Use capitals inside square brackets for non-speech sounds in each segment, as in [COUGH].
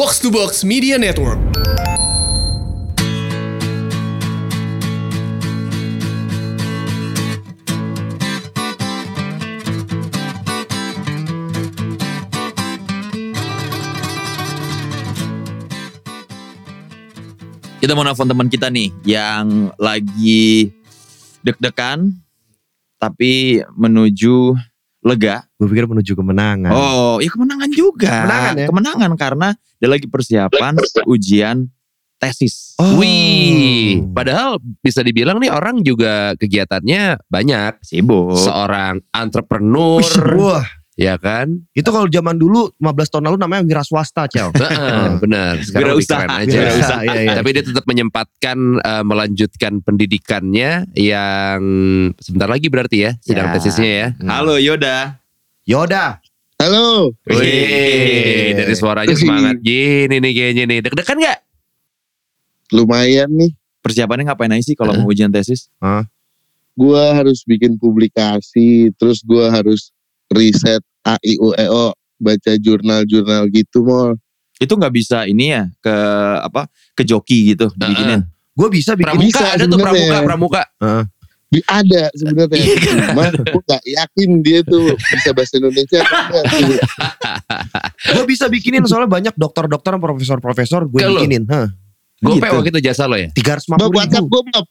Box to Box Media Network. Kita mau nelfon teman kita nih yang lagi deg-degan tapi menuju lega. Gue pikir menuju kemenangan. Oh, ya kemenangan juga. Kemenangan ya? Kemenangan karena dia lagi persiapan ujian tesis. Oh. Wih, padahal bisa dibilang nih orang juga kegiatannya banyak. Sibuk. Seorang entrepreneur, Wah, ya kan? itu kalau zaman dulu 15 tahun lalu namanya wira swasta, Cel. Heeh, [LAUGHS] Benar. Sekarang Wirausaha, keren aja. wirausaha, iya, iya. [LAUGHS] Tapi dia tetap menyempatkan eh, melanjutkan pendidikannya yang sebentar lagi berarti ya sidang Ya. tesisnya ya. Halo Yoda. Yoda. Halo. Wih, dari suaranya semangat gini nih kayaknya nih. Deg-degan gak? Lumayan nih. Persiapannya ngapain aja sih kalau mau ujian tesis? Gua harus bikin publikasi, terus gua harus riset A I U E O, baca jurnal-jurnal gitu mal. Itu nggak bisa ini ya ke apa ke joki gitu dibikinin. Gue bisa bikin Pramuka bisa ada tuh pramuka, pramuka. Bi- Ada sebenarnya. Cuma gua gak yakin dia tuh bisa bahasa Indonesia atau enggak tuh. Gue bisa bikinin soalnya banyak dokter-dokter dan profesor-profesor gue bikinin. Hah. Gue Gitu. waktu itu jasa lo ya. 350 Bob, WhatsApp ribu. gue.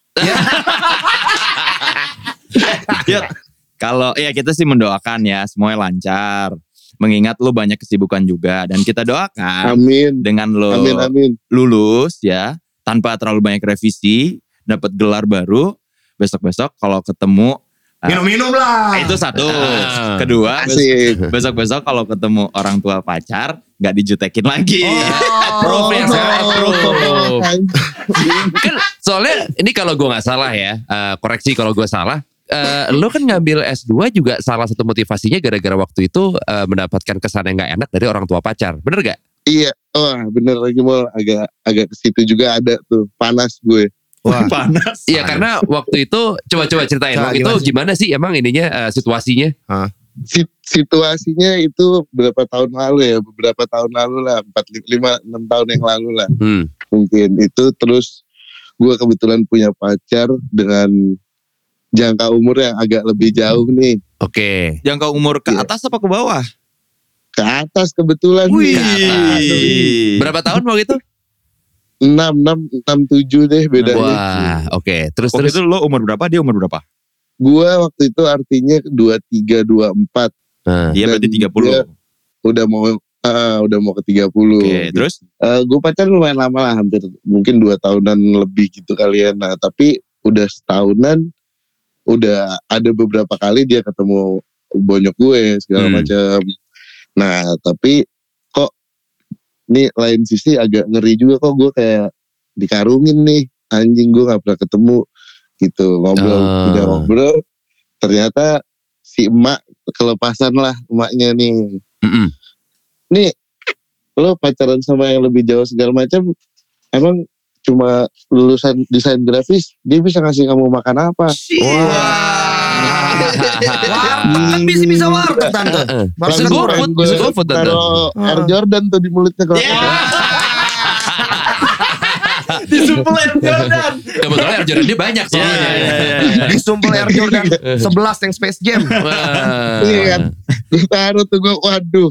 Ya, kalau ya kita sih mendoakan ya semuanya lancar. Mengingat lu banyak kesibukan juga dan kita doakan Amin. dengan lo Amin, amin. lulus ya tanpa terlalu banyak revisi, dapat gelar baru, besok-besok kalau ketemu Minum-minum lah. itu satu. Ah. Kedua, besok-besok kalau ketemu orang tua pacar nggak dijutekin lagi. Proof ya, saya proof. Oh. kan soalnya ini kalau gue nggak salah ya eh, koreksi kalau gue salah eh, lo kan ngambil S2 juga salah satu motivasinya gara-gara waktu itu eh, mendapatkan kesan yang nggak enak dari orang tua pacar bener gak? Iya, wah bener lagi mal agak agak ke situ juga ada tuh panas gue. Wah, [LAUGHS] Panas. Iya karena waktu itu coba-coba ceritain Nah, waktu itu gimana sih? gimana sih emang ininya eh, situasinya? Si- situasinya itu beberapa tahun lalu ya, beberapa tahun lalu lah, empat lima enam tahun yang lalu lah Hmm. mungkin itu terus gue kebetulan punya pacar dengan jangka umur yang agak lebih jauh nih Oke. Yang kau umur ke Iya. atas apa ke bawah? ke atas kebetulan Wih. nih Berapa tahun waktu itu? Enam enam enam tujuh deh bedanya. Wah, oke. Terus Waktu terus. itu lo umur berapa? Dia umur berapa? Gue waktu itu artinya dua tiga dua empat Nah, Dia Dan berarti 30. dia- udah mau ah, udah mau ke 30 Oke, terus gue pacaran lumayan lama lah hampir mungkin dua tahunan lebih gitu kalian nah tapi udah setahunan udah ada beberapa kali dia ketemu bonyok gue segala Hmm. macam nah tapi nih lain sisi agak ngeri juga kok gue kayak dikarungin nih. Anjing gue nggak pernah ketemu. Gitu ngobrol Ah. udah ngobrol. Ternyata si emak kelepasan lah emaknya nih. Mm-mm. nih lo pacaran sama yang lebih jauh segala macam emang cuma lulusan desain grafis dia bisa ngasih kamu makan apa? Warteg kan bisa bisa warteg tante. Bisa Bahkan GoFood, orang gue bisa GoFood, Tante. taruh Air Jordan tuh di mulutnya kalau [LAUGHS] disumpel Jordan. Kebetulan Air Jordan dia banyak soalnya. Di sumpel Air Jordan [LAUGHS] 11 yang Space Jam. Wah. Iya kan? gue taruh tuh gue waduh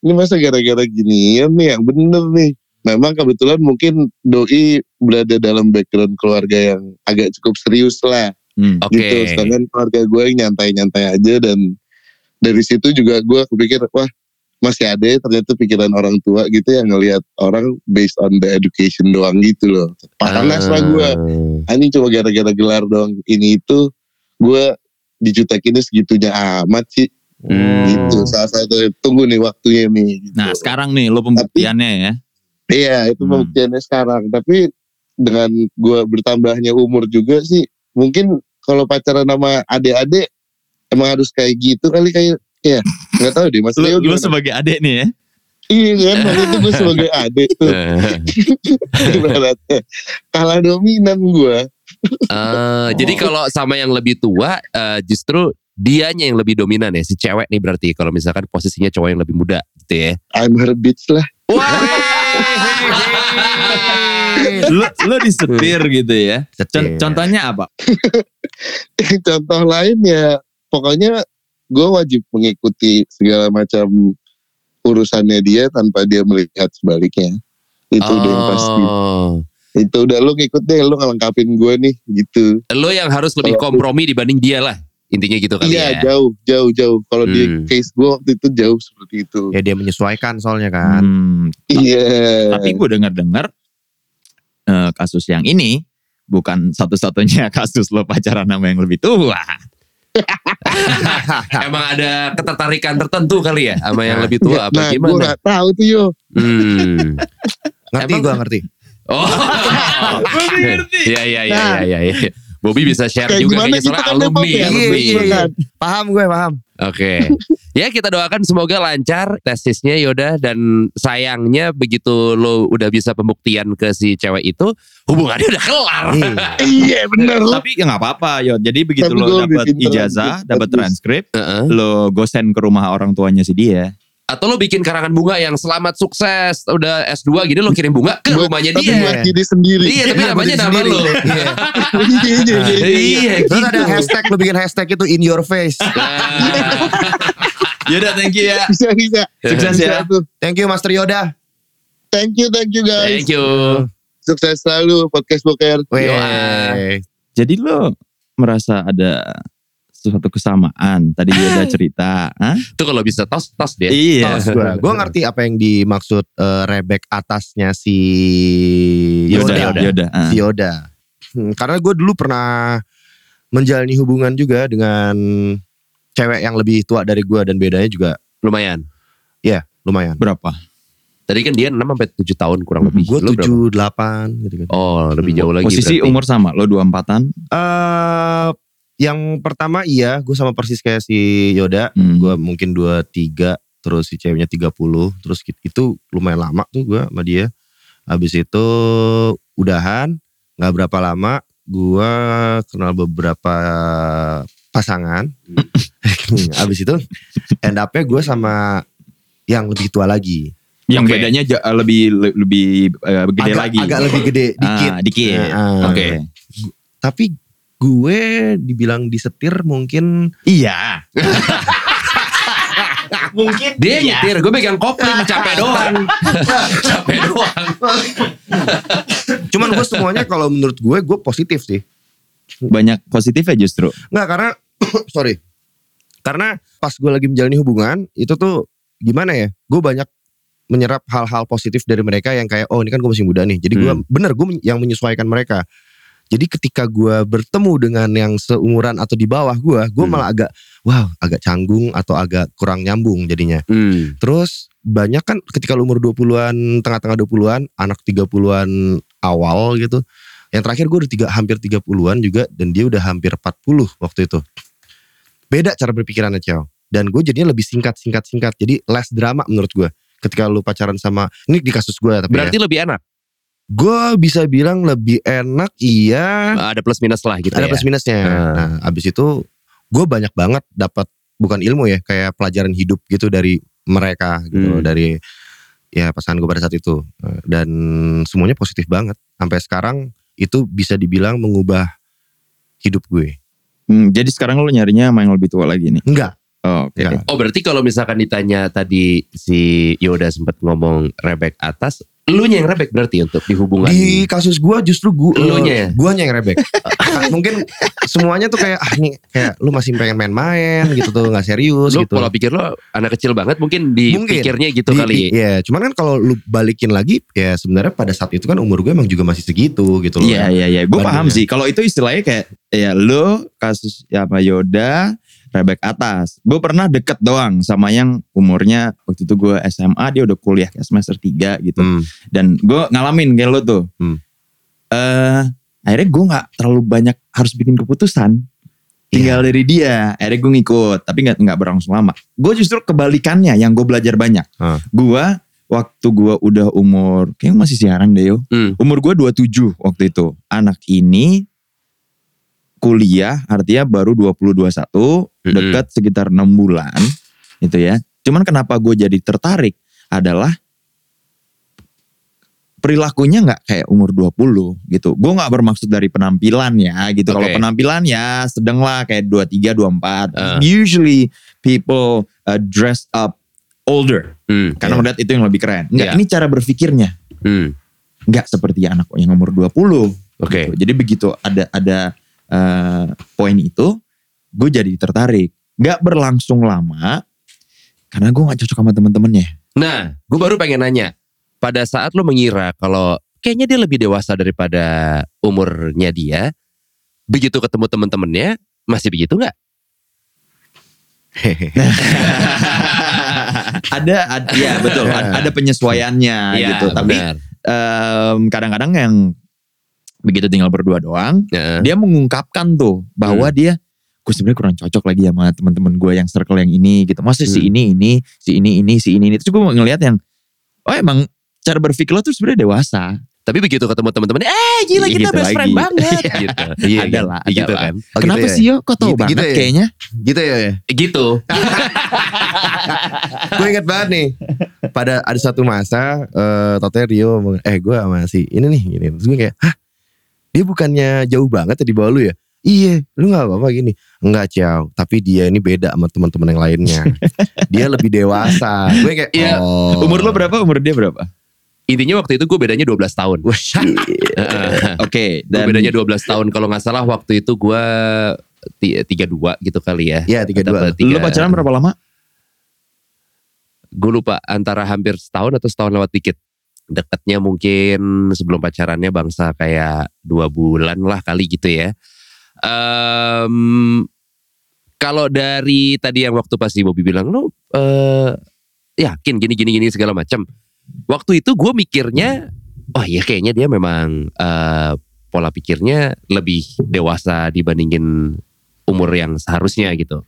ini masa gara-gara ginian nih yang bener nih memang kebetulan mungkin doi berada dalam background keluarga yang agak cukup serius lah Hmm. Oke. gitu sedangkan keluarga gue yang nyantai-nyantai aja dan dari situ juga gue kepikir wah masih ada ya ternyata pikiran orang tua gitu yang ngelihat orang based on the education doang gitu loh panas lah gue Ah. ini cuma gara-gara gelar doang ini itu gue dijutekinnya segitunya amat sih Hmm. gitu salah satu tunggu nih waktunya nih gitu. Nah sekarang nih lo pembuktiannya ya. iya itu Hmm. pembuktiannya sekarang tapi dengan gue bertambahnya umur juga sih mungkin kalau pacaran sama adik-adik emang harus kayak gitu kali kayak ya nggak tahu deh mas Leo gimana? sebagai adik nih ya. iya kan waktu itu gue sebagai adik tuh [LAUGHS] ibaratnya kalah dominan gue Eh, Jadi kalau sama yang lebih tua, eh, justru dianya yang lebih dominan ya si cewek nih berarti kalau misalkan posisinya cowok yang lebih muda gitu ya. I'm her bitch lah Wah, [LAUGHS] lo, lo disetir gitu ya. Con- Setir. contohnya apa? [LAUGHS] Contoh lain ya, pokoknya gue wajib mengikuti segala macam urusannya dia tanpa dia melihat sebaliknya. Itu udah yang pasti. Oh. Itu udah lu ngikut deh, lu ngelengkapin gue nih gitu. Lo yang harus lebih Kalau- kompromi dibanding dia lah. Intinya gitu kali Iya ya. jauh, jauh, jauh. Kalau di Hmm. case gue waktu itu jauh seperti itu. Ya dia menyesuaikan soalnya kan. Hmm, Iya. tapi gue dengar-dengar eh, kasus yang ini bukan satu-satunya [LAUGHS] kasus lo pacaran sama yang lebih tua. [LAUGHS] Emang ada ketertarikan tertentu kali ya sama yang lebih tua apa nah, gue gimana? gak tahu tuh yo. Hmm. Ngerti Emang- gue ngerti. Oh. Iya iya iya Nah. iya iya. Bobby bisa share Kayak juga kayaknya gitu soalnya kan, alumni, ya? alumni. Iya, iya, iya. Kan? Paham gue paham. Oke. ya kita doakan semoga lancar tesisnya Yoda dan sayangnya begitu lo udah bisa pembuktian ke si cewek itu hubungannya udah kelar. Iya. [LAUGHS] Iya bener. Tapi ya nggak apa-apa, yo. Jadi begitu Tapi lo dapat ijazah, dapat transkrip, Heeh. lo gosen ke rumah orang tuanya si dia. Atau lo bikin karangan bunga yang selamat sukses udah S2 gini lo kirim bunga ke Buat- rumahnya dia. buat diri sendiri. Iya tapi Iya, namanya nama lo. Iya. Iya, iya, iya, iya. Iya Terus gitu. ada hashtag lu bikin hashtag itu in your face. Nah, [LAUGHS] Yaudah, thank you ya. Bisa, bisa. Sukses ya. tuh. Thank you Master Yoda. Thank you, thank you guys. Thank you. Sukses selalu podcast Boker. Jadi lo merasa ada suatu kesamaan. Tadi dia udah cerita. Hah? Itu kalau bisa tos tos dia. Iya. Tos gue. Gue ngerti apa yang dimaksud eh, rebek atasnya si Yoda, Yoda. Yoda. Ah. Si Yoda. Hmm, karena gue dulu pernah menjalani hubungan juga dengan cewek yang lebih tua dari gue dan bedanya juga Lumayan. lumayan. Berapa? Tadi kan dia 6 sampai 7 tahun kurang lebih. Gue tujuh delapan gitu kan. Oh, lebih jauh lagi Posisi berarti. umur sama. Lo 24-an. Eh, yang pertama iya, gue sama persis kayak si Yoda. Hmm. Gue mungkin dua tiga, terus si ceweknya 30 terus gitu- itu lumayan lama tuh gue sama dia. Habis itu udahan, nggak berapa lama gue kenal beberapa pasangan. [LAUGHS] Habis itu end up-nya gue sama yang lebih tua lagi. Yang Oke. bedanya lebih le- lebih eh, gede agak, lagi. Agak lebih gede dikit. Ah, dikit. Nah, Oke. Tapi gue dibilang disetir mungkin Iya. [LAUGHS] Mungkin Dia nyetir, gue megang kopling [LAUGHS] capek doang. [LAUGHS] capek doang. cuman gue semuanya kalau menurut gue gue positif sih. banyak positifnya justru. Nggak karena [COUGHS] sorry. Karena pas gue lagi menjalani hubungan itu tuh gimana ya? Gue banyak menyerap hal-hal positif dari mereka yang kayak oh ini kan gue masih muda nih. Jadi gue Hmm. bener gue yang menyesuaikan mereka. Jadi ketika gue bertemu dengan yang seumuran atau di bawah gue, gue Hmm. malah agak wow agak canggung atau agak kurang nyambung jadinya. Hmm. Terus banyak kan ketika lu umur 20-an, tengah-tengah 20-an, anak 30-an awal gitu. Yang terakhir gue udah tiga, hampir 30-an juga dan dia udah hampir 40 waktu itu. Beda cara berpikirannya Ciao. Dan gue jadinya lebih singkat-singkat-singkat. Jadi less drama menurut gue. Ketika lu pacaran sama, ini di kasus gue tapi Berarti ya. lebih enak. Gue bisa bilang lebih enak iya. Ada plus minus lah gitu Ada ya. plus minusnya. Ah. Nah abis itu gue banyak banget dapat bukan ilmu ya kayak pelajaran hidup gitu dari mereka gitu Hmm. dari ya pasangan gue pada saat itu dan semuanya positif banget sampai sekarang itu bisa dibilang mengubah hidup gue. Hmm, jadi sekarang lo nyarinya sama yang lebih tua lagi nih. Enggak, Oh, Oke. Enggak. Oh berarti kalau misalkan ditanya tadi si Yoda sempat ngomong rebek atas, elunya yang rebek berarti untuk di hubungan. di kasus gue justru gue Elunya ya? guanya yang rebek. [LAUGHS] Mungkin semuanya tuh kayak ah ini kayak lu masih pengen main-main gitu tuh nggak serius Lo gitu. pola pikir lo anak kecil banget mungkin Mungkin. dipikirnya gitu Di- kali. di- Iya, cuman kan kalau lu balikin lagi ya sebenarnya pada saat itu kan umur gue emang juga masih segitu gitu loh. Iya iya iya, gue paham sih. Kalau itu istilahnya kayak ya lo kasus ya sama Yoda, Rebek atas. Gue pernah deket doang sama yang umurnya waktu itu gue SMA dia udah kuliah kayak semester 3 gitu. Hmm. Dan gue ngalamin kayak lo tuh. Hmm. Eh akhirnya gue nggak terlalu banyak harus bikin keputusan. Tinggal dari dia. Akhirnya gue ngikut, tapi nggak nggak berlangsung lama. Gue justru kebalikannya yang gue belajar banyak. Ah. Gue waktu gue udah umur, kayaknya masih siaran deh yo. Hmm. Umur gue 27 waktu itu. Anak ini kuliah artinya baru 20-21 Mm-mm. dekat sekitar enam bulan gitu ya. Cuman kenapa gue jadi tertarik adalah perilakunya nggak kayak umur 20 gitu. Gue nggak bermaksud dari penampilan ya gitu. Kalau Oke. penampilan ya sedang lah kayak 23, 24. Ah. Usually people uh, dress up older Hmm. karena melihat itu yang lebih keren. Enggak, Iya. ini cara berpikirnya Hmm. nggak seperti anak yang umur 20. Oke. gitu. Jadi begitu ada ada uh, poin itu, gue jadi tertarik. Nggak berlangsung lama karena gue nggak cocok sama temen-temennya. Nah, gue baru pengen nanya. Pada saat lo mengira kalau kayaknya dia lebih dewasa daripada umurnya dia, begitu ketemu temen-temennya, masih begitu nggak? [LAUGHS] ada, ada ya betul [LAUGHS] ada, penyesuaiannya Iya, gitu tapi benar. em, kadang-kadang yang begitu tinggal berdua doang Ya. dia mengungkapkan tuh bahwa dia gue sebenarnya kurang cocok lagi sama teman-teman gue yang circle yang ini gitu masa si Hmm. ini ini si ini ini si ini ini terus gue ngelihat yang oh emang cara berpikir lo tuh sebenarnya dewasa Tapi begitu ketemu temen-temennya, eh gila Iya, kita gitu best friend lagi. banget. [LAUGHS] gitu. Iya, Ada iya. lah, ada gitu lah. kan. Oh, kenapa gitu ya? sih yo kok tau Gitu- banget gitu ya? kayaknya Gitu ya. ya? Gitu. [LAUGHS] gue inget banget nih. Pada ada satu masa, eh Tote Rio eh gue sama si ini nih gini. Terus gue kayak, hah? Dia bukannya jauh banget ya di bawah lu ya? Iya, lu gak apa-apa gini. Enggak, Ciao. Tapi dia ini beda sama teman-teman yang lainnya. [LAUGHS] dia lebih dewasa. Gue kayak, Iya. oh. umur lo berapa umur dia berapa Intinya waktu itu gue bedanya 12 tahun. [LAUGHS] Oke Gue dan bedanya 12 tahun. Kalau nggak salah waktu itu gue ti- 32 gitu kali ya. Iya, 32. Atau tiga- lo pacaran berapa lama Gue lupa antara hampir setahun atau setahun lewat dikit. Deketnya mungkin sebelum pacarannya bangsa kayak dua bulan lah kali gitu ya. Em, kalau dari tadi yang waktu pas si Bobby bilang lo eh, yakin gini gini gini segala macam. Waktu itu gue mikirnya, oh iya kayaknya dia memang eh, pola pikirnya lebih dewasa dibandingin umur yang seharusnya gitu.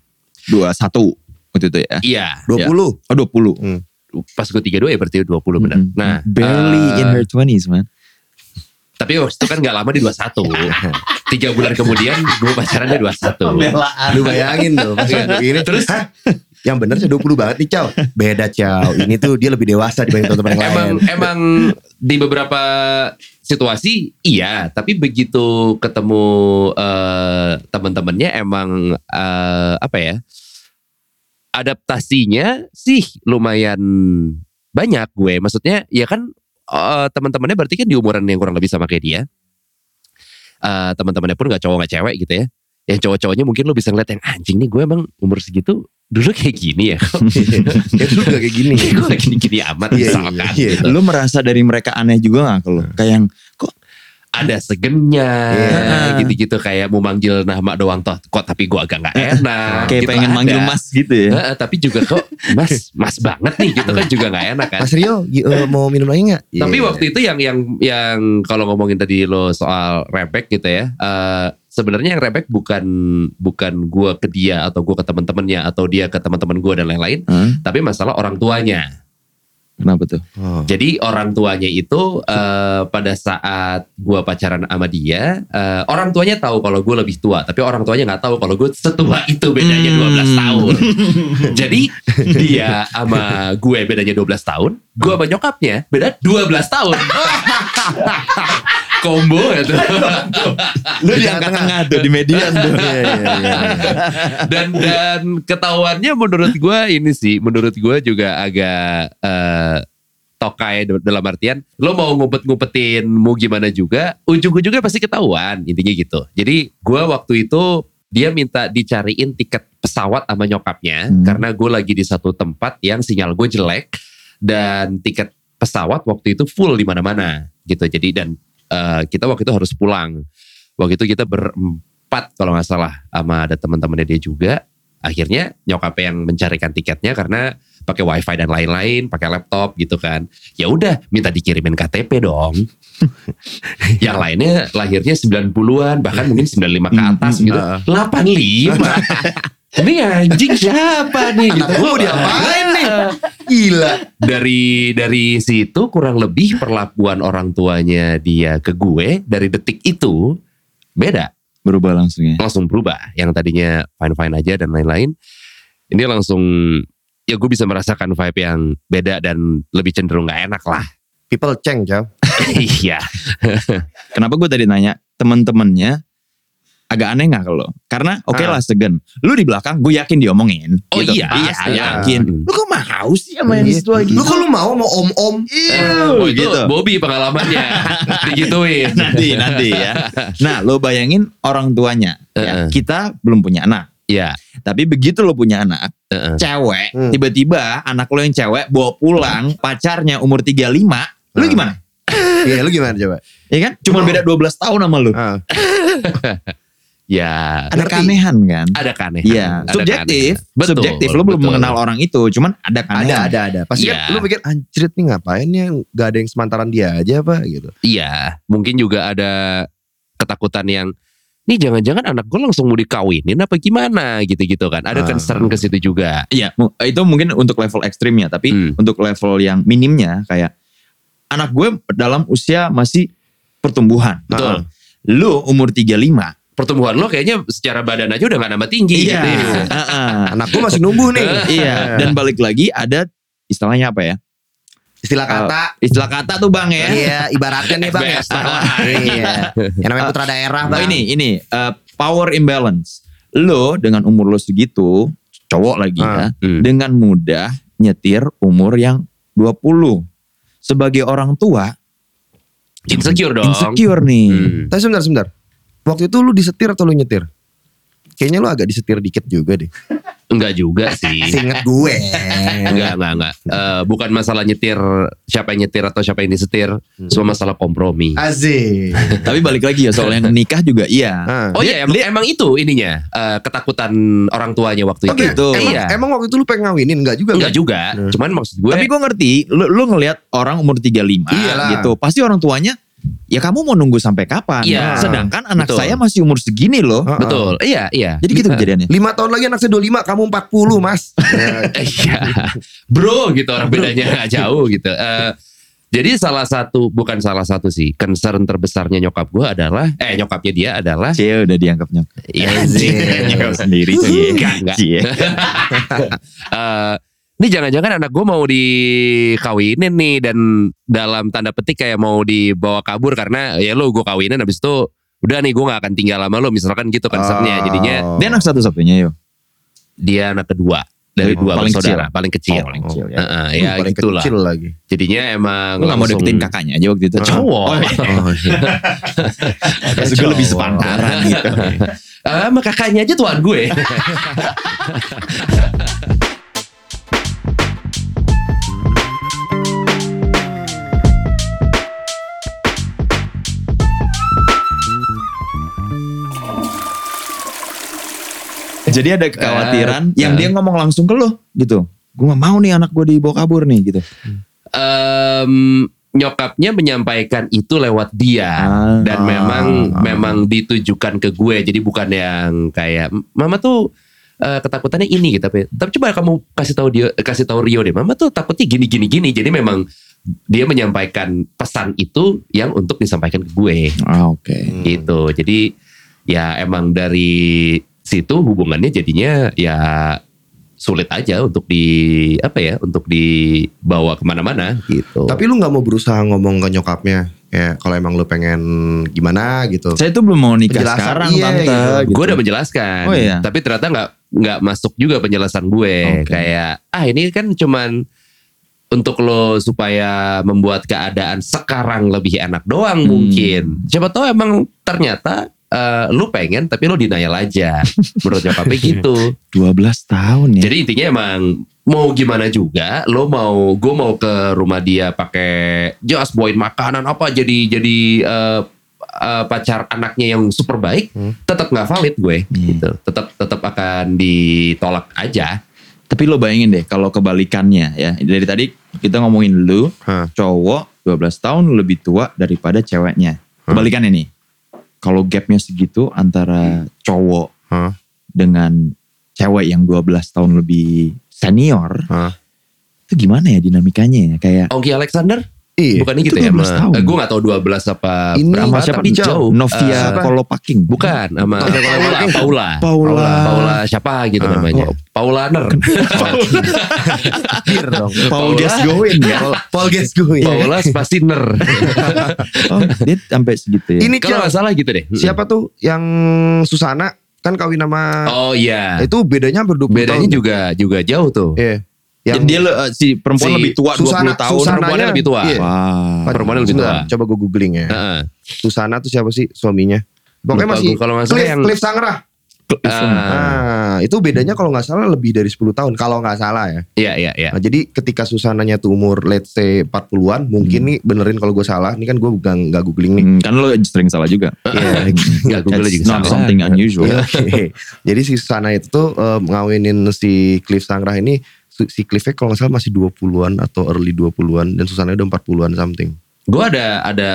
dua satu waktu itu ya Iya, 20. oh 20 pas gue 32 ya berarti 20 benar. Mhm. Nah, barely eh, in her 20s man Tapi waktu itu kan gak lama di 21. [LAUGHS] Tiga bulan kemudian gue pacaran di 21. Lu bayangin tuh Iya. ini terus Hah? [LAUGHS] yang bener sih 20 banget nih Ciao. Beda Ciao. Ini tuh dia lebih dewasa dibanding teman-teman yang Emang lain. emang di beberapa situasi iya, tapi begitu ketemu eh, teman-temannya emang eh, apa ya? Adaptasinya sih lumayan banyak gue. Maksudnya ya kan eh, teman-temannya berarti kan di umuran yang kurang lebih sama kayak dia. Eh, teman-temannya pun nggak cowok nggak cewek gitu ya. Yang cowok-cowoknya mungkin lo bisa ngeliat yang anjing nih gue emang umur segitu dulu kayak gini ya. [LAUGHS] ya dulu gak kayak gini. [LAUGHS] gue gini-gini amat Iya, misalkan iya, iya. gitu. lu merasa dari mereka aneh juga gak ke lu kayak yang ada segennya Iya. gitu-gitu kayak mau manggil nama doang toh kok tapi gua agak nggak enak kayak gitu pengen ada. manggil mas gitu ya Heeh, tapi juga kok mas mas banget nih gitu kan juga nggak enak kan Mas Rio eh, mau minum lagi gak? tapi Iya. waktu itu yang yang yang kalau ngomongin tadi lo soal rebek gitu ya eh, sebenarnya yang rebek bukan bukan gua ke dia atau gua ke teman-temannya atau dia ke teman-teman gua dan lain-lain Hah? tapi masalah orang tuanya kenapa tuh Oh. Jadi orang tuanya itu eh, pada saat gua pacaran sama dia, eh, orang tuanya tahu kalau gue lebih tua, tapi orang tuanya nggak tahu kalau gue setua itu bedanya Hmm. 12 tahun. [LAUGHS] Jadi dia sama gue bedanya 12 tahun, gue sama nyokapnya beda 12 tahun. [LAUGHS] Combo [LAUGHS] tuh. lu di tengah tuh di median tuh Iya, iya, iya, iya. dan dan ketahuannya menurut gue ini sih menurut gue juga agak eh, tokai dalam artian lo mau ngumpet-ngumpetin mau gimana juga ujung-ujungnya pasti ketahuan intinya gitu jadi gue waktu itu dia minta dicariin tiket pesawat sama nyokapnya Hmm. karena gue lagi di satu tempat yang sinyal gue jelek dan tiket pesawat waktu itu full di mana-mana gitu jadi dan eh, kita waktu itu harus pulang. Waktu itu kita berempat kalau nggak salah sama ada teman-temannya dia juga. Akhirnya nyokap yang mencarikan tiketnya karena pakai wifi dan lain-lain pakai laptop gitu kan. Ya udah minta dikirimin KTP dong. [LAUGHS] Yang lainnya lahirnya 90-an bahkan mungkin 95 ke atas Hmm, gitu. ah. 85 [LAUGHS] ini anjing siapa nih gitu Anak gua mau diapain nih? Gila. dari dari situ kurang lebih perlakuan orang tuanya dia ke gue dari detik itu beda berubah langsung ya langsung berubah yang tadinya fine fine aja dan lain-lain ini langsung ya gue bisa merasakan vibe yang beda dan lebih cenderung nggak enak lah People change, Cow. [LAUGHS] Iya. Kenapa gue tadi nanya temen-temennya agak aneh gak ke lo? Karena oke Ah. lah Segen. Lu di belakang gue yakin diomongin. Oh gitu. iya, Pasti iya. yakin. Lu kok mau sih sama yang Iya. situ lagi? Lu kok lu mau mau om-om? Iya, Oh, itu gitu. Bobby pengalamannya [LAUGHS] digituin. nanti nanti ya. Nah, lo bayangin orang tuanya. ya, kita belum punya anak. Iya. Tapi begitu lo punya anak, Heeh. cewek, Hmm. tiba-tiba anak lo yang cewek bawa pulang pacarnya umur 35, lu Hmm. gimana? Iya, lu gimana coba? Ya kan? Cuma beda 12 tahun sama lu. Ah. [LAUGHS] Ya. Ada ngerti. keanehan kan? Ada keanehan. Iya, Ada subjektif, keanehan. Betul, subjektif. Lo belum mengenal orang itu, cuman ada Ada, keanehan. ada, ada. Pasti Iya. kan lu pikir anjrit nih ngapain ya gak ada yang semantaran dia aja apa gitu. Iya, mungkin juga ada ketakutan yang nih jangan-jangan anak gue langsung mau dikawinin apa gimana gitu-gitu kan. Ada Ah. concern ke situ juga. Iya, mu- itu mungkin untuk level ekstrimnya, tapi Hmm. untuk level yang minimnya kayak anak gue dalam usia masih pertumbuhan. Betul. Lu umur 35. Pertumbuhan lo kayaknya secara badan aja udah gak nambah tinggi Iya. gitu ya. Heeh. Anak masih numbuh nih. [LAUGHS] iya, dan balik lagi ada istilahnya apa ya? Istilah kata Istilah kata tuh Bang ya. Iya, ibaratnya nih bang ya. [LAUGHS] Iya. Yang namanya putra daerah Oh, bang. ini ini eh, power imbalance. Lo dengan umur lo segitu, cowok lagi ya, Ah. Hmm. dengan mudah nyetir umur yang 20. Sebagai orang tua, Insecure dong. insecure nih. Hmm. Tapi sebentar, sebentar. Waktu itu lu disetir atau lu nyetir? Kayaknya lu agak disetir dikit juga deh. Enggak juga sih. Seinget gue. Enggak, enggak, enggak. Eh, bukan masalah nyetir siapa yang nyetir atau siapa yang disetir. Semua masalah kompromi. Asik. [LAUGHS] Tapi balik lagi ya soal yang nikah juga iya. Ah. Oh Dia- iya, emang, dia- emang itu ininya eh, ketakutan orang tuanya waktu itu. Oh, gitu. Emang, Iya. emang waktu itu lu pengen ngawinin? Enggak juga Enggak kan? juga. Hmm. Cuman maksud gue Tapi gue ngerti, lu, lu ngelihat orang umur 35 Iyalah. gitu, pasti orang tuanya ya kamu mau nunggu sampai kapan? Iya. Sedangkan anak Betul. saya masih umur segini loh. Ah. betul. Iya, iya. Jadi gitu kejadiannya. Lima tahun lagi anak saya 25, kamu 40 mas. [LAUGHS] Iya. Bro gitu orang bedanya nggak jauh gitu. Eh, jadi salah satu bukan salah satu sih concern terbesarnya nyokap gue adalah eh nyokapnya dia adalah Cie udah dianggap nyokap. Iya. Nyokap sendiri Cie. Enggak, enggak. [LAUGHS] Cie. eh, ini jangan-jangan anak gue mau dikawinin nih dan dalam tanda petik kayak mau dibawa kabur karena ya lo gue kawinin habis itu udah nih gue gak akan tinggal lama lo misalkan gitu concernnya Oh. jadinya Dia anak satu-satunya yo. dia anak kedua dari Oh, dua paling bersaudara kecil. paling kecil, Oh, paling kecil ya. Heeh, Uh, ya paling gitulah kecil lagi. jadinya emang Lu gak mau deketin kakaknya aja waktu itu. cowok Oh, iya. [LAUGHS] Oh, iya. Gue lebih sepantaran [LAUGHS] gitu. Ah, sama kakaknya aja tuan gue. [LAUGHS] [LAUGHS] Jadi ada kekhawatiran Eh, yang eh. dia ngomong langsung ke lo gitu. Gue gak mau nih anak gue dibawa kabur nih gitu. Em, nyokapnya menyampaikan itu lewat dia Ah. dan memang Ah. memang ditujukan ke gue. Jadi bukan yang kayak mama tuh eh, ketakutannya ini gitu. Tapi, tapi coba kamu kasih tahu dia kasih tahu Rio deh. Mama tuh takutnya gini gini gini. Jadi memang dia menyampaikan pesan itu yang untuk disampaikan ke gue Ah, Oke. Hmm. gitu. Jadi ya emang dari situ hubungannya jadinya ya sulit aja untuk di apa ya untuk dibawa ke mana-mana gitu. Tapi lu nggak mau berusaha ngomong ke nyokapnya ya kalau emang lu pengen gimana gitu. Saya tuh belum mau nikah Penjelasan, sekarang iya, tante. gitu. gitu. gue udah menjelaskan, Oh, iya. tapi ternyata nggak nggak masuk juga penjelasan gue Oke. kayak ah ini kan cuman untuk lo supaya membuat keadaan sekarang lebih enak doang Hmm. mungkin. Siapa tahu emang ternyata eh, lu pengen tapi lo denial aja. [LAUGHS] Menurut nyokapnya gitu. 12 tahun ya. Jadi intinya emang mau gimana juga, lo mau gue mau ke rumah dia pakai jas bawain makanan apa jadi jadi eh, eh, pacar anaknya yang super baik, Hmm. tetap nggak valid gue, Hmm. gitu. Tetap tetap akan ditolak aja. Tapi lo bayangin deh kalau kebalikannya ya. Dari tadi kita ngomongin lu Hah. cowok 12 tahun lebih tua daripada ceweknya. Kebalikannya nih. Kalau gapnya segitu antara cowok Hah. dengan cewek yang 12 tahun lebih senior, Hah. itu gimana ya dinamikanya ya? Kayak Ongki Alexander, Iya. Bukannya Itu gitu ya? 12 tahun. gue gak tahu 12 apa Ini berapa, siapa? tapi jauh. Novia Eh, siapa? Kolopaking. bukan, sama Novia Paula, Kolopaking. Paula. Paula. Paula siapa gitu Ah, namanya? oh. Paulaner. Bir dong. Paul Paula. Ya. Paul, Gascoigne. Paula Spasiner. [LAUGHS] Oh, dia sampai segitu ya. Ini Kalau nggak salah gitu deh. siapa tuh yang Susana kan kawin sama Oh iya. itu bedanya hampir 20 Bedanya tahun. juga juga jauh tuh. Iya. Yang dia eh, si perempuan Si lebih tua Susana- 20 tahun. Susananya- Perempuannya lebih tua. Iya. Wah. Perempuannya lebih tua. Coba gue googling ya. Heeh. Susana tuh siapa sih suaminya? Pokoknya Lupa masih kalau Cliff, yang- Cliff Sangrah. Ah, Nah, itu bedanya kalau nggak salah lebih dari 10 tahun. Kalau nggak salah ya. Iya iya iya. Nah, jadi ketika Susananya tuh umur let's say 40-an, mungkin nih benerin kalau gue salah. Ini kan gue bukan nggak googling nih. Hmm, kan lo sering salah juga. Iya. [LAUGHS] Enggak Google juga not salah. something unusual. Iya, Oke. Jadi si Susana itu tuh eh, ngawinin si Cliff Sangrah ini si Cliffnya kalau nggak salah masih 20-an atau early 20-an dan Susana udah 40-an something. Gue ada ada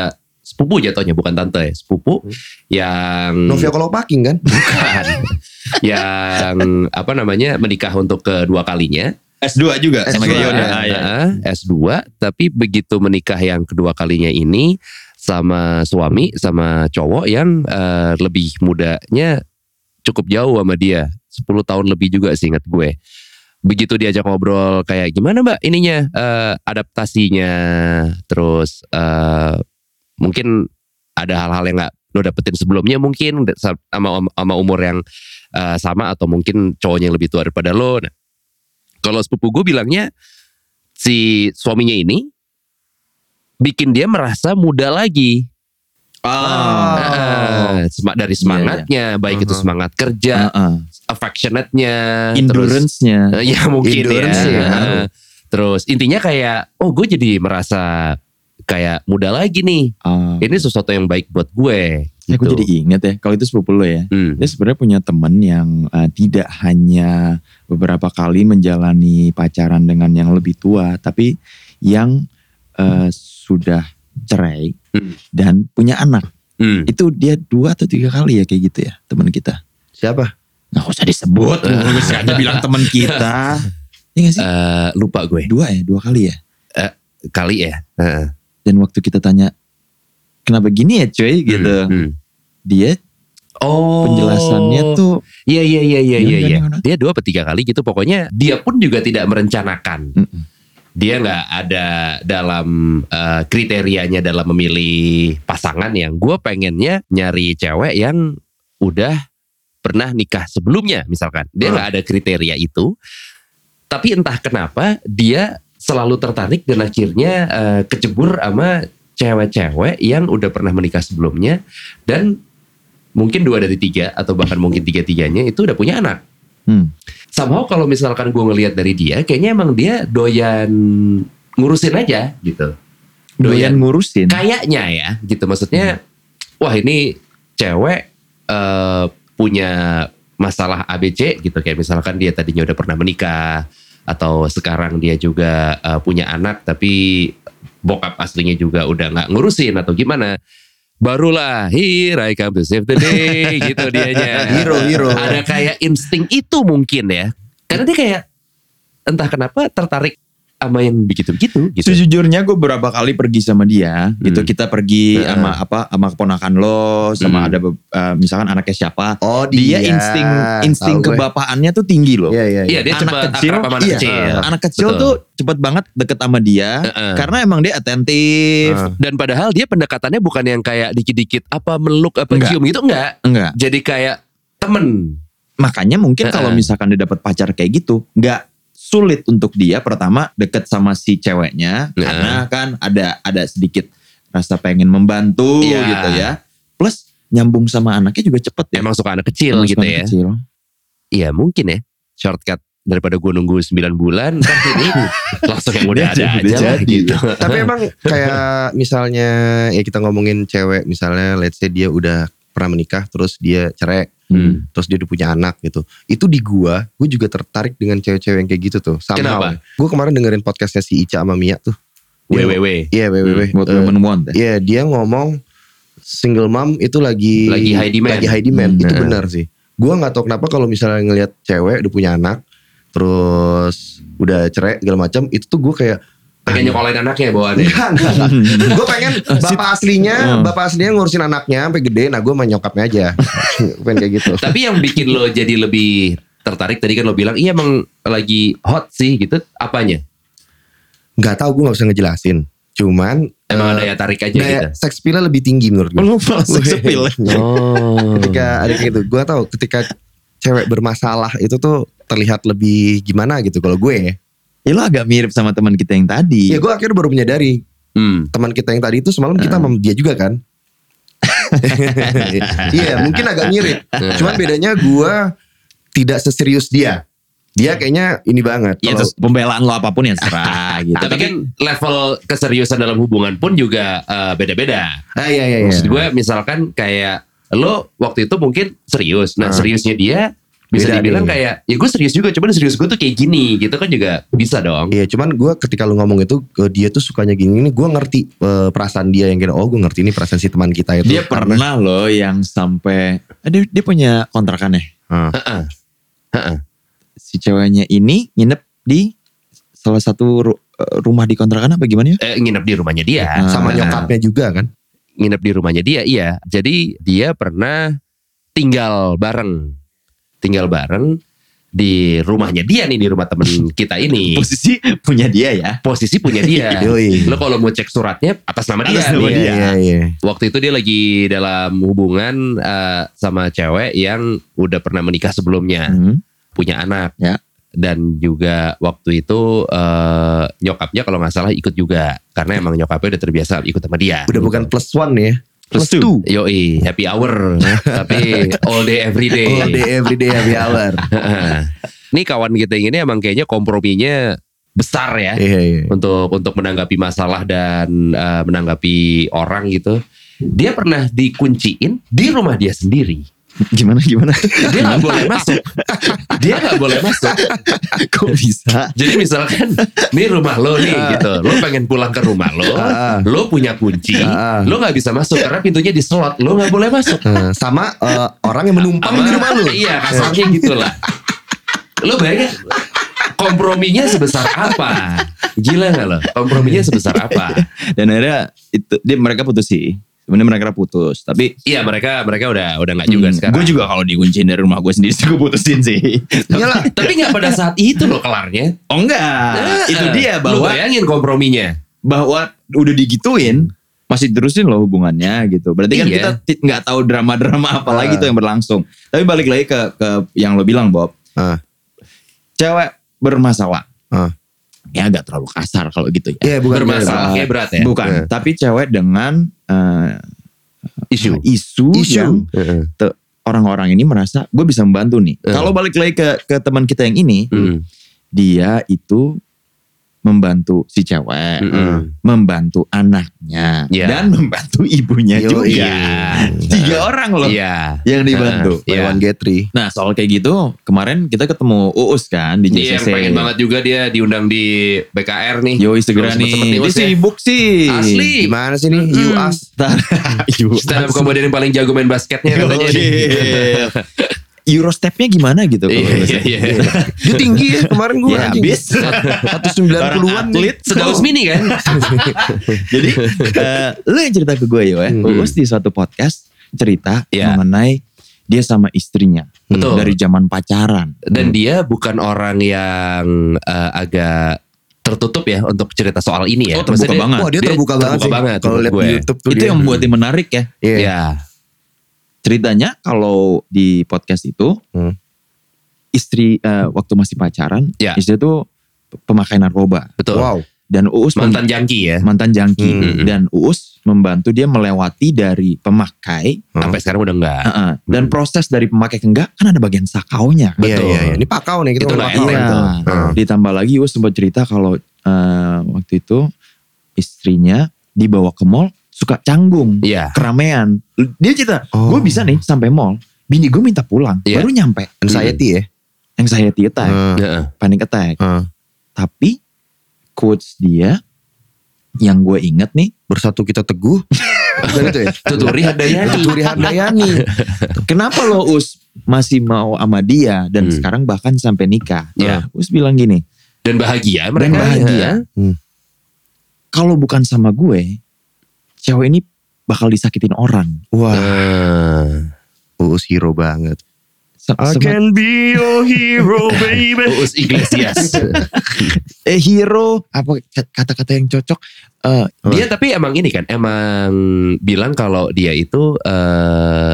sepupu jatuhnya bukan tante ya, sepupu yang Novia Kolopaking kan? bukan [LAUGHS] yang apa namanya menikah untuk kedua kalinya. S2 juga sama S2, kayak Yoda. ya. Ah, iya. Heeh, S2 tapi begitu menikah yang kedua kalinya ini sama suami sama cowok yang eh, lebih mudanya cukup jauh sama dia 10 tahun lebih juga sih ingat gue begitu diajak ngobrol kayak gimana mbak ininya eh, adaptasinya? Terus eh, mungkin ada hal-hal yang nggak lo dapetin sebelumnya mungkin sama sama umur yang eh, sama atau mungkin cowoknya yang lebih tua daripada lo. Nah, kalau sepupu gue bilangnya si suaminya ini bikin dia merasa muda lagi Ah. Eh, sema- dari semangatnya baik itu Uh-huh. semangat kerja Ah, ah. affectionate-nya Endurance-nya. Eh, ya mungkin Endurance ya. ya. Eh, Terus intinya kayak oh gue jadi merasa kayak muda lagi nih. Ah. Ini sesuatu yang baik buat gue. Ya, aku gitu. jadi inget ya, kalau itu sepupu lo ya. Hmm. Dia sebenarnya punya temen yang uh, tidak hanya beberapa kali menjalani pacaran dengan yang lebih tua, tapi yang uh, sudah cerai Hmm. dan punya anak. Hmm. Itu dia dua atau tiga kali ya kayak gitu ya teman kita. Siapa? Nggak usah disebut, [LAUGHS] bisa aja bilang teman kita. [LAUGHS] Iya gak sih? Eh, lupa gue Dua ya, dua kali ya. kali ya. Heeh. Dan waktu kita tanya, kenapa gini ya cuy gitu. Hmm. Hmm. Dia Oh. penjelasannya tuh Iya iya iya iya iya. Gimana, iya. gimana? Dia dua atau tiga kali gitu. Pokoknya dia pun juga tidak merencanakan. Mm-mm. Dia nggak ada dalam eh, kriterianya dalam memilih pasangan yang gue pengennya nyari cewek yang udah pernah nikah sebelumnya misalkan. Dia Hmm. nggak ada kriteria itu. Tapi entah kenapa dia selalu tertarik dan akhirnya eh, kecebur sama cewek-cewek yang udah pernah menikah sebelumnya dan mungkin dua dari tiga atau bahkan mungkin tiga-tiganya itu udah punya anak. Hmm, Somehow kalau misalkan gue ngelihat dari dia, kayaknya emang dia doyan ngurusin aja gitu. doyan ngurusin. Kayaknya ya gitu. Maksudnya, wah ini cewek eh, punya masalah ABC gitu. Kayak misalkan dia tadinya udah pernah menikah. Atau sekarang dia juga eh, punya anak tapi bokap aslinya juga udah nggak ngurusin atau gimana. Barulah here I come to save the day [LAUGHS] gitu dianya. Hero, hero. Ada kayak insting itu mungkin ya. Karena dia kayak entah kenapa tertarik sama yang begitu-begitu gitu. Sejujurnya gue beberapa kali pergi sama dia, gitu Hmm. kita pergi Heeh. sama apa, sama keponakan lo, sama Hmm. ada eh, misalkan anaknya siapa, Oh dia insting insting Tahu gue. kebapaannya tuh tinggi loh. Iya iya. Iya dia Anak cepat kecil, anak iya. kecil. Anak kecil Betul. tuh cepet banget deket sama dia, Heeh. karena emang dia atentif, Ah. Dan padahal dia pendekatannya bukan yang kayak dikit-dikit apa meluk apa Enggak. cium gitu enggak. enggak. Jadi kayak temen. Makanya mungkin kalau Heeh. misalkan dia dapat pacar kayak gitu, nggak sulit untuk dia pertama deket sama si ceweknya, Heeh. karena kan ada ada sedikit rasa pengen membantu Iya. gitu ya. Plus nyambung sama anaknya juga cepet ya. Emang suka anak kecil Emang gitu ya. kecil. Iya mungkin ya. Shortcut daripada gue nunggu 9 bulan [LAUGHS] kan ini langsung yang udah [LAUGHS] ada Udah aja lah jadi. gitu. [LAUGHS] Tapi emang kayak misalnya ya kita ngomongin cewek misalnya let's say dia udah pernah menikah terus dia cerai Hmm. terus dia udah punya anak gitu. Itu di gua, gue juga tertarik dengan cewek-cewek yang kayak gitu tuh. Somehow. Kenapa? Gue kemarin dengerin podcastnya si Ica sama Mia tuh. WWW. Iya, WWW. What women want ya. Iya, dia ngomong single mom itu lagi Lagi high demand. Lagi high demand. Hmm, itu nah. benar sih. Gua nggak tahu kenapa kalau misalnya ngelihat cewek udah punya anak terus udah cerai segala macam itu tuh gue kayak Pengen [CLEARS THROAT] nyokolain anaknya bawaannya. Enggak, enggak, enggak. [LAUGHS] Gue pengen bapak aslinya, Hmm. bapak aslinya ngurusin anaknya sampai gede. Nah, gue sama nyokapnya aja. [LAUGHS] pengen kayak gitu. Tapi yang bikin lo jadi lebih tertarik tadi kan lo bilang iya emang lagi hot sih gitu. Apanya? Nggak tahu gue nggak bisa ngejelasin. Cuman Emang eh, ada ya tarik aja daya gitu. seks appeal lebih tinggi menurut gue. Malah sex appeal. Oh. ketika ada kayak gitu, gue tahu ketika cewek bermasalah itu tuh terlihat lebih gimana gitu. Kalau gue, Ya lu agak mirip sama teman kita yang tadi. ya gue akhirnya baru menyadari Hmm. teman kita yang tadi itu semalam kita sama dia juga kan. [LAUGHS] Iya, mungkin agak mirip. Cuman bedanya gue tidak seserius dia. Dia kayaknya ini banget. Ya terus pembelaan lo apa pun ya serah gitu. Tapi kan level keseriusan dalam hubungan pun juga eh, beda-beda. Ah iya iya iya. Maksud gue misalkan kayak lo waktu itu mungkin serius. Nah Ah. seriusnya dia bisa Beda dibilang nih. kayak ya gue serius juga. Cuman serius gue tuh kayak gini gitu kan juga bisa dong. Iya, cuman gue ketika lu ngomong itu ke dia tuh sukanya gini ini gue ngerti eh, perasaan dia yang kira oh gue ngerti ini perasaan si teman kita itu. dia Karena- pernah loh yang sampai eh, dia, dia punya kontrakan ya. Ah. Heeh. Heeh. Si ceweknya ini nginep di salah satu ru- eh, rumah di kontrakan apa gimana ya? Eh, nginep di rumahnya dia. Ah. sama nyokapnya juga kan. nginep di rumahnya dia iya jadi dia pernah tinggal bareng tinggal bareng di rumahnya dia nih di rumah temen [LAUGHS] kita ini Posisi punya dia ya. posisi punya dia [LAUGHS] lo kalau mau cek suratnya atas nama dia Atas nama nih. dia. Iya iya. waktu itu dia lagi dalam hubungan eh, sama cewek yang udah pernah menikah sebelumnya Hmm. punya anak Ya. dan juga waktu itu eh, nyokapnya kalau nggak salah ikut juga karena emang nyokapnya udah terbiasa ikut sama dia Udah bukan plus one ya. Plus two. Yoi, happy hour. [LAUGHS] Tapi all day every day. All day every day happy hour. [LAUGHS] Ini kawan kita ini emang kayaknya komprominya besar ya Iya iya. untuk untuk menanggapi masalah dan eh, menanggapi orang gitu. Dia pernah dikunciin di rumah dia sendiri. Gimana gimana? Dia nggak boleh masuk. Dia nggak boleh masuk. Kok bisa? Jadi misalkan, ini rumah lo nih gitu. Lo pengen pulang ke rumah lo, Ah. lo punya kunci, Ah. lo nggak bisa masuk karena pintunya diselot. Lo nggak boleh masuk. Eh, sama eh, orang yang menumpang di rumah lu. Iya kasarnya gitu lah. Lo bayangin komprominya sebesar apa? Gila gak lo? Komprominya sebesar apa? Dan akhirnya itu dia mereka putus sih. Sebenarnya mereka putus, tapi Iya mereka mereka udah udah nggak juga sekarang. gue juga kalau dikunciin dari rumah gue sendiri gue putusin sih. Iyalah. Tapi nggak pada saat itu loh kelarnya. Oh enggak, itu dia Lo bahwa bayangin komprominya. bahwa udah digituin masih terusin loh hubungannya gitu. Berarti kan Iya. kita nggak tahu drama-drama apa lagi Ah. tuh yang berlangsung. Tapi balik lagi ke ke yang lo bilang Bob, Ah. cewek bermasalah. Ah. Ya agak terlalu kasar kalau gitu ya. Iya bukan Bermasalah kayak berat ya. Bukan, Iya. tapi cewek dengan eh, Isu. isu, Isu. yang te- orang-orang ini merasa gue bisa membantu nih. Eh. Kalau balik lagi ke ke teman kita yang ini, Hmm. dia itu membantu si cewek, Mm-mm. membantu anaknya, Iya. dan membantu ibunya Yo, juga. iya. Tiga orang loh Iya. yang dibantu. Iya. Buy one get three. Nah soal kayak gitu, kemarin kita ketemu Uus kan di Iya yang JCC. pengen banget juga dia diundang di BKR nih. Yoi segera Belum nih. Dia Us, ya. sibuk sih. Asli. Gimana sih nih? You Mm. ask. You Stand up comedian paling jago main basketnya katanya. [LAUGHS] Iya. Eurostepnya gimana gitu? kalau Iya, Uus? iya, iya. Dia tinggi ya kemarin gue. Ya habis. Satu sembilan puluhan. atlet. Sedaus mini kan? [LAUGHS] Jadi eh, lu yang cerita ke gue ya, Hmm. Uus di suatu podcast cerita Iya. mengenai dia sama istrinya Betul. dari zaman pacaran. Dan dia bukan orang yang eh, agak tertutup ya untuk cerita soal ini ya. Oh, terbuka Maksudnya banget. Wah dia Dia terbuka banget terbuka sih. banget Kalau lihat di. YouTube tuh Itu dia. yang membuat dia menarik ya. Iya. Ya. Ceritanya kalau di podcast itu Hmm. istri eh, waktu masih pacaran, Ya. istri itu pemakai narkoba Betul. Wow. dan Uus Mantan jangki ya. mantan jangki Hmm. dan Uus membantu dia melewati dari pemakai Sampai sekarang udah enggak. uh-uh, dan proses dari pemakai ke enggak kan ada bagian sakaunya. Iya Betul. iya iya. Ini pakau nih kita Itu ngomong nggak pakau. enteng Iya. tuh. Hmm. Ditambah lagi Uus sempat cerita kalau eh, waktu itu istrinya dibawa ke mall suka canggung, Iya. keramaian. Dia cerita, Oh. gue bisa nih sampai mall, bini gue minta pulang, Iya. baru nyampe. Anxiety ya. Anxiety attack. Heeh. panic attack. Hmm. Tapi quotes dia yang gue inget nih, Bersatu kita teguh. [LAUGHS] Itu ya? Tuturi Handayani. Turi Handayani. kenapa lo Us masih mau sama dia dan Hmm. sekarang bahkan sampai nikah? Iya. Us bilang gini, Dan bahagia dan mereka. bahagia. Hmm. kalau bukan sama gue, cewek ini bakal disakitin orang. Wah, Ah. Uus hero banget. Se- I can be your hero, [LAUGHS] baby. Uus Iglesias. [LAUGHS] eh hero apa kata-kata yang cocok? Eh, dia tapi emang ini kan, emang bilang kalau dia itu eh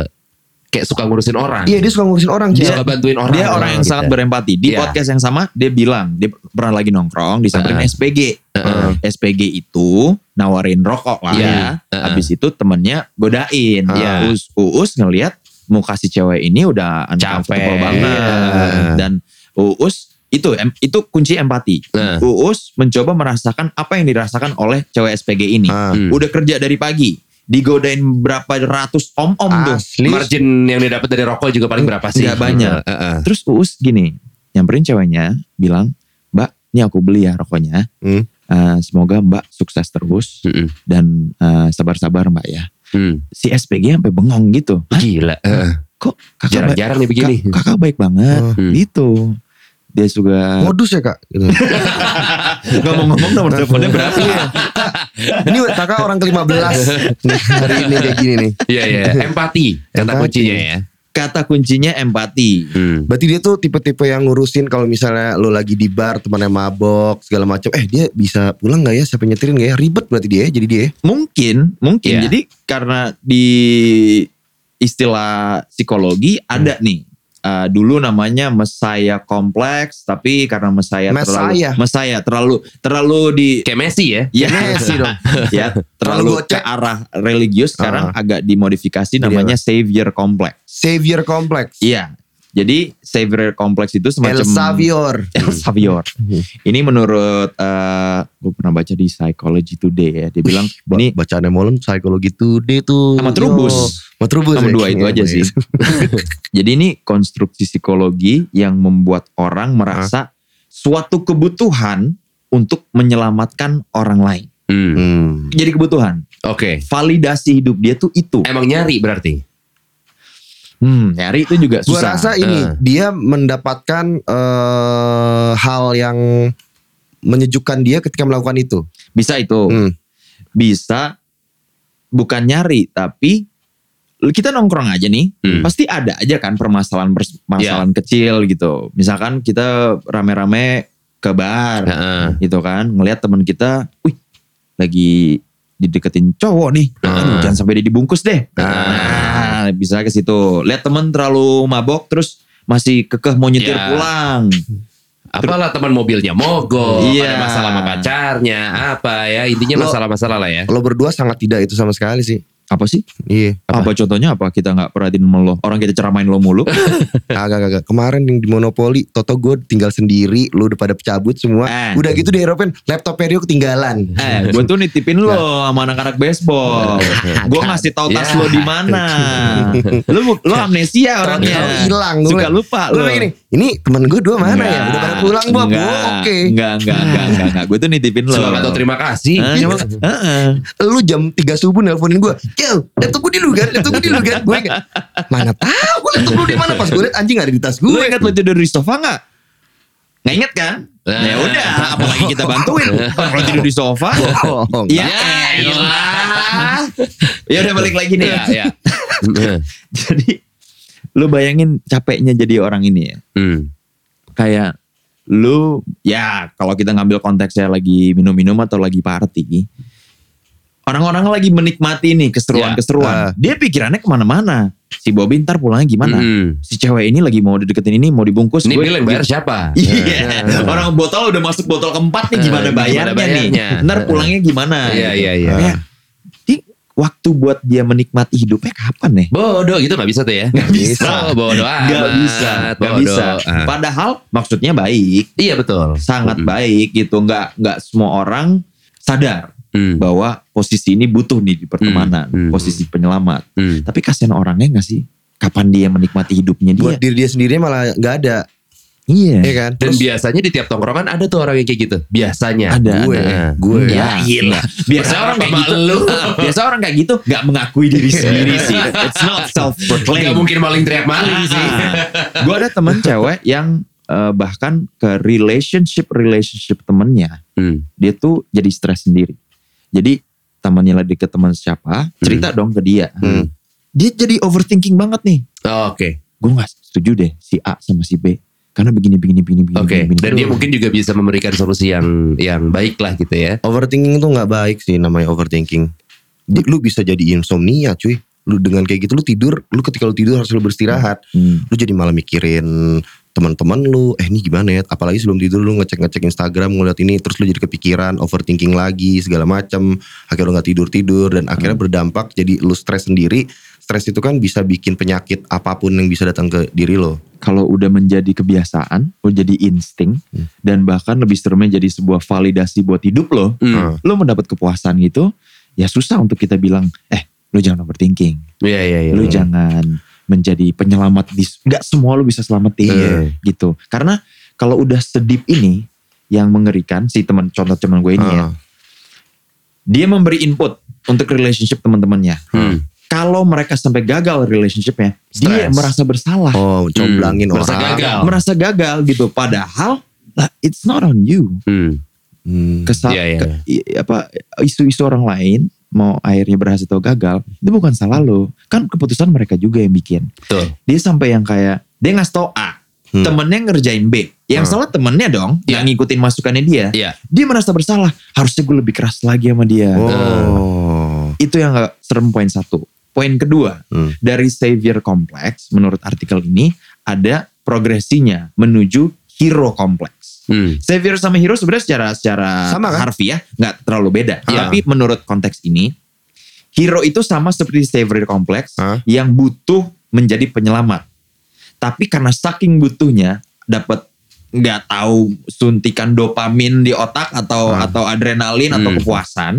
kayak suka ngurusin orang. Iya, dia suka ngurusin orang, Dia suka bantuin orang. dia orang yang gitu. sangat berempati. Di Iya. podcast yang sama dia bilang dia pernah lagi nongkrong disamperin Heeh. SPG. Heeh. SPG itu nawarin rokok lah Iya. ya. Heeh. Habis itu temennya godain. Iya. Uus, Uus ngelihat muka si cewek ini udah Capek. banget. Iya. Dan Uus itu itu kunci empati. Nah. Uus mencoba merasakan apa yang dirasakan oleh cewek SPG ini. Hmm. Udah kerja dari pagi, digodain berapa ratus om-om tuh. Asli. Margin yang dia dapat dari rokok juga paling berapa sih? Nggak banyak. Heeh, heeh. Terus Uus gini, nyamperin ceweknya, bilang, Mbak, ini aku beli ya rokoknya. Hmm. Eh, semoga Mbak sukses terus Mm-mm. dan eh, sabar-sabar Mbak ya. Hmm. Si SPG sampai bengong gitu. Hah, Gila. Heeh. kok kakak Jarang-jarang nih begini. kak- kakak baik banget. Hmm. gitu. Dia juga Modus ya, Kak? Gitu. [LAUGHS] nggak mau ngomong nomor teleponnya berapa ya? ini kakak orang ke-15 Nih, hari ini kayak gini nih. Iya, iya. Empati. Kata kuncinya ya. Kata kuncinya empati. Hmm. Berarti dia tuh tipe-tipe yang ngurusin kalau misalnya lo lagi di bar temannya mabok segala macam. Eh dia bisa pulang nggak ya? Siapa nyetirin nggak ya? Ribet berarti dia. ya, Jadi dia. Mungkin, mungkin. Iya. Jadi karena di istilah psikologi ada nih. Uh, dulu namanya Messiah kompleks, tapi karena Messiah, terlalu Messiah. Messiah terlalu terlalu di Kayak Messi ya. ya, Messi dong. [LAUGHS] ya Terlalu terlalu ke arah religius sekarang Ah. agak dimodifikasi Jadi namanya Savior kompleks. Savior Complex. Iya. Jadi Savior kompleks itu semacam El Savior. El Savior. Ini menurut eh gue pernah baca di Psychology Today ya. Dia bilang Ba- ini bacaannya molen psikologi today tuh. sama. Trubus. Sama Trubus. Sama ya? dua itu Iya, aja iya. sih. [LAUGHS] Jadi ini konstruksi psikologi yang membuat orang merasa suatu kebutuhan untuk menyelamatkan orang lain. Hmm. Hmm. Jadi kebutuhan. Oke. Validasi hidup dia tuh itu. Emang nyari berarti. Hmm, nyari itu juga Gua susah. rasa ini Eh. dia mendapatkan eh, hal yang menyejukkan dia ketika melakukan itu. Bisa itu. Hmm. Bisa bukan nyari tapi kita nongkrong aja nih. Hmm. Pasti ada aja kan permasalahan permasalahan kecil gitu. Misalkan kita rame-rame ke bar Heeh. gitu kan, ngelihat teman kita, wih, lagi dideketin cowok nih. Aduh, Ah. jangan sampai dia dibungkus deh. Ah. Nah, bisa ke situ. Lihat temen terlalu mabok terus masih kekeh mau nyetir Ya. pulang. Apalah teman mobilnya mogok, Iya. ada masalah sama pacarnya, apa ya intinya Lo- masalah-masalah lah ya. Lo berdua sangat tidak itu sama sekali sih. Apa sih? Iya. Apa, contohnya apa? Kita nggak perhatiin lo. Orang kita ceramain lo mulu. [LAUGHS] Agak agak Kemarin yang di Monopoli, Toto gue tinggal sendiri, lu udah pada cabut semua. Eh. Udah gitu di Eropa, laptop Perio ketinggalan. eh, gue tuh nitipin lo sama anak-anak baseball. gue ngasih tahu tas Ya. lo di mana. [LAUGHS] Lo lo amnesia orangnya. Hilang. Suka lupa Lu lo. gini, ini temen gue dua mana ya? Udah pada pulang Bob. Enggak, Oh, Oke. Enggak, enggak, enggak, enggak, enggak. Gue tuh nitipin lo. Nggak tahu terima kasih. Eh, emang- Heeh. Lu jam 3 subuh nelponin gue. Kel, laptop gue di lu kan? Laptop gue di lu kan? Gue mana tahu gue laptop lu di mana? Pas gue liat anjing ada di tas gue. Lu ingat tidur di sofa nggak? Nggak inget kan? Nah. Ya udah, apalagi kita bantuin. Lo tidur di sofa. Iya. Ya, elah. Ya udah balik lagi nih Ya, ya. ya. [LAUGHS] Jadi lu bayangin capeknya jadi orang ini ya. Hmm. Kayak lu ya kalau kita ngambil konteksnya lagi minum-minum atau lagi party. Orang-orang lagi menikmati nih keseruan-keseruan. Ah. Dia pikirannya ke mana-mana. Si Bobby ntar pulangnya gimana? Hmm. Si cewek ini lagi mau dideketin ini, mau dibungkus. Ini gue- bayar siapa? Iya, [LAUGHS] orang botol udah masuk botol keempat nih gimana Eh, gimana bayarnya, bayarnya? nih? Ntar pulangnya gimana? Iya, iya, iya. Waktu buat dia menikmati hidupnya kapan nih? Bodoh gitu gak bisa tuh ya? Gak bisa. Oh, bodoh amat. Gak bisa, gak Bodoh. bisa. Ah. Padahal maksudnya baik, Iya betul. sangat Mm-mm. baik gitu. Nggak nggak semua orang sadar Hmm. bahwa posisi ini butuh nih di pertemanan, Hmm. posisi penyelamat. Hmm. Tapi kasihan orangnya nggak sih? Kapan dia menikmati hidupnya dia? Buat diri dia sendiri malah gak ada. Iya. Iya kan? Dan biasanya di tiap tongkrongan ada tuh orang yang kayak gitu. Biasanya. Ada, gue, ada. gue. Ya, gila. Biasa orang kayak gitu. lu. [LAUGHS] Biasa orang kayak gitu nggak mengakui diri sendiri sih. It's not self Gak proclaimed. mungkin maling teriak maling sih. [LAUGHS] Gue ada teman cewek yang eh, bahkan ke relationship relationship temennya Hmm. dia tuh jadi stres sendiri. Jadi temannya lagi ke teman siapa, cerita dong ke dia. Hmm. Dia jadi overthinking banget nih. Oh, Oke, Gue nggak setuju deh si A sama si B. Karena begini begini begini begini. oke. begini, Dan begini. dia mungkin juga bisa memberikan solusi yang yang baik lah gitu ya. Overthinking tuh nggak baik sih namanya overthinking. Di- Lu bisa jadi insomnia cuy. Lu dengan kayak gitu lu tidur, lu ketika lu tidur harus lu beristirahat. Hmm. Lu jadi malah mikirin teman-teman lu, eh ini gimana ya? Apalagi sebelum tidur lu ngecek-ngecek Instagram ngeliat ini, terus lu jadi kepikiran, overthinking lagi segala macam. Akhirnya lu nggak tidur-tidur dan akhirnya berdampak jadi lu stres sendiri. Stres itu kan bisa bikin penyakit apa pun yang bisa datang ke diri lo. Kalau udah menjadi kebiasaan, udah jadi insting, Hmm. dan bahkan lebih seremnya jadi sebuah validasi buat hidup lo. Hmm. Lo mendapat kepuasan gitu, ya susah untuk kita bilang, eh lo jangan overthinking. Iya, iya, iya. Lu jangan menjadi penyelamat di nggak semua lu bisa selamatin Iya. gitu. Karena kalau udah sedip ini yang mengerikan si teman contoh teman gue ini ya, Ah. dia memberi input untuk relationship teman-temannya. Hmm. Kalau mereka sampai gagal relationshipnya, dia Stress. merasa bersalah, Oh, comblangin Hmm, merasa orang. gagal. merasa gagal gitu. Padahal lah, it's not on you. Hmm. Hmm. Kesal, Iya, iya, ke- i- apa isu-isu orang lain mau akhirnya berhasil atau gagal, itu bukan salah lo. Kan keputusan mereka juga yang bikin. Betul. dia sampai yang kayak dia ngasih tau A Hmm. temennya ngerjain B yang Hmm. salah temennya dong Iya. yang ngikutin masukannya dia Iya. dia merasa bersalah harusnya gue lebih keras lagi sama dia Oh. itu yang gak serem poin satu poin kedua Hmm. dari savior complex menurut artikel ini ada progresinya menuju hero complex Hmm. savior sama hero sebenarnya secara secara Sama kan? harfiah nggak terlalu beda Ah. tapi menurut konteks ini hero itu sama seperti savior complex Ah. yang butuh menjadi penyelamat. Tapi karena saking butuhnya dapat nggak tahu suntikan dopamin di otak atau atau adrenalin atau Hmm. kepuasan,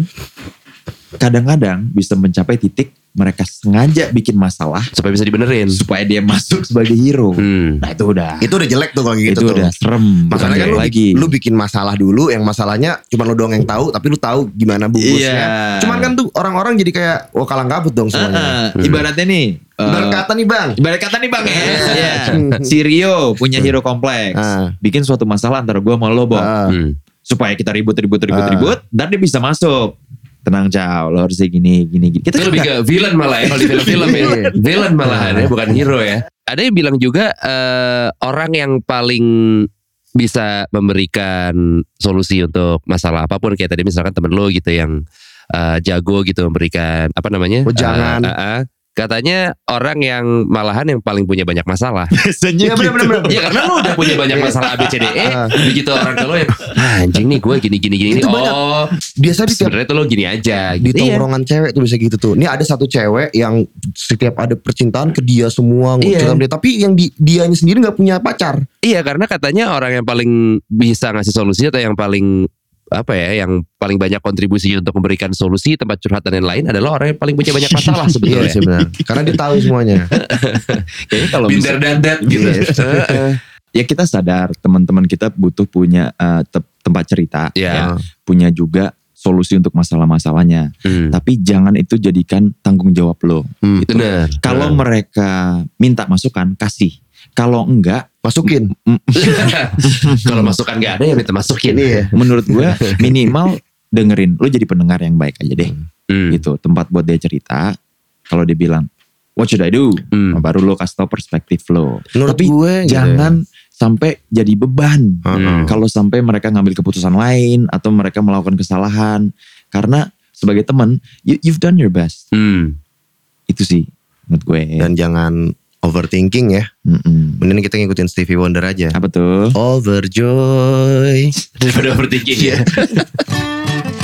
kadang-kadang bisa mencapai titik mereka sengaja bikin masalah Supaya bisa dibenerin. supaya dia masuk sebagai hero. Hmm. Nah itu udah Itu udah jelek tuh kalau itu, gitu tuh. udah serem. Masalahnya kan lu, lagi. lu bikin masalah dulu yang masalahnya cuma lu doang yang tahu tapi lu tahu gimana bungkusnya. Iya. Cuman kan tuh orang-orang jadi kayak wah kalang kabut dong semuanya. ah. ibaratnya nih. eh, Ibarat kata nih bang. Ibarat kata nih bang ya. Iya. Si Rio punya hero kompleks. Ah. Bikin suatu masalah antara gue sama lo Bong. Ah. Hmm. Supaya kita ribut ribut ribut Ah. ribut. Ntar dia bisa masuk. Tenang Cao. Lo harusnya gini gini gini. Kita Itu lebih ke villain malah ya kalau di film-film ya. Iya. villain malahan ya, bukan hero ya. Ada yang bilang juga eh, orang yang paling bisa memberikan solusi untuk masalah apa pun kayak tadi misalkan temen lo gitu yang eh, jago gitu memberikan apa namanya? Oh, jangan. Eh, eh, eh. Katanya orang yang malahan yang paling punya banyak masalah. [LAUGHS] Biasanya Iya bener-bener. ya karena lo udah punya banyak masalah A B C D E, Ah. begitu orang ke lo yang "Ah, anjing nih gue gini gini gini. Itu banyak. Oh, Biasa di tiap sebenarnya tuh lo gini aja. di gitu. Iya. tongkrongan cewek tuh bisa gitu tuh. Ini ada satu cewek yang setiap ada percintaan ke dia semua Iya. dia. Tapi yang di, dianya sendiri nggak punya pacar. Iya karena katanya orang yang paling bisa ngasih solusi atau yang paling apa ya yang paling banyak kontribusi untuk memberikan solusi tempat curhat dan lain-lain adalah orang yang paling punya banyak masalah [LAUGHS] Iya sebetulnya. sih benar. Karena dia tahu semuanya. [LAUGHS] Kayaknya kalau Binder bisa- dan that gitu. Heeh. [LAUGHS] ya kita sadar teman-teman kita butuh punya eh, te- tempat cerita. Ya. ya. Punya juga solusi untuk masalah-masalahnya. Hmm. Tapi jangan itu jadikan tanggung jawab lo. Hmm. Itu Benar. Kalau mereka minta masukan, kasih. Kalau enggak, Masukin. [LAUGHS] Kalau masukan nggak ada ya minta masukin. Iya. menurut gue [LAUGHS] minimal dengerin. Lo jadi pendengar yang baik aja deh. Hmm. Gitu, tempat buat dia cerita. Kalau dia bilang, what should I do? Hmm. Baru lo kasih tau perspektif lo. Menurut Tapi gue gitu Jangan sampai jadi beban. ya. Heeh. Kalau sampai mereka ngambil keputusan lain atau mereka melakukan kesalahan. Karena sebagai teman, you, you've done your best. Hmm. Itu sih menurut gue. Dan jangan overthinking ya. Mm-mm. Mending kita ngikutin Stevie Wonder aja. Apa tuh? Overjoy. Daripada overthinking ya. [LAUGHS]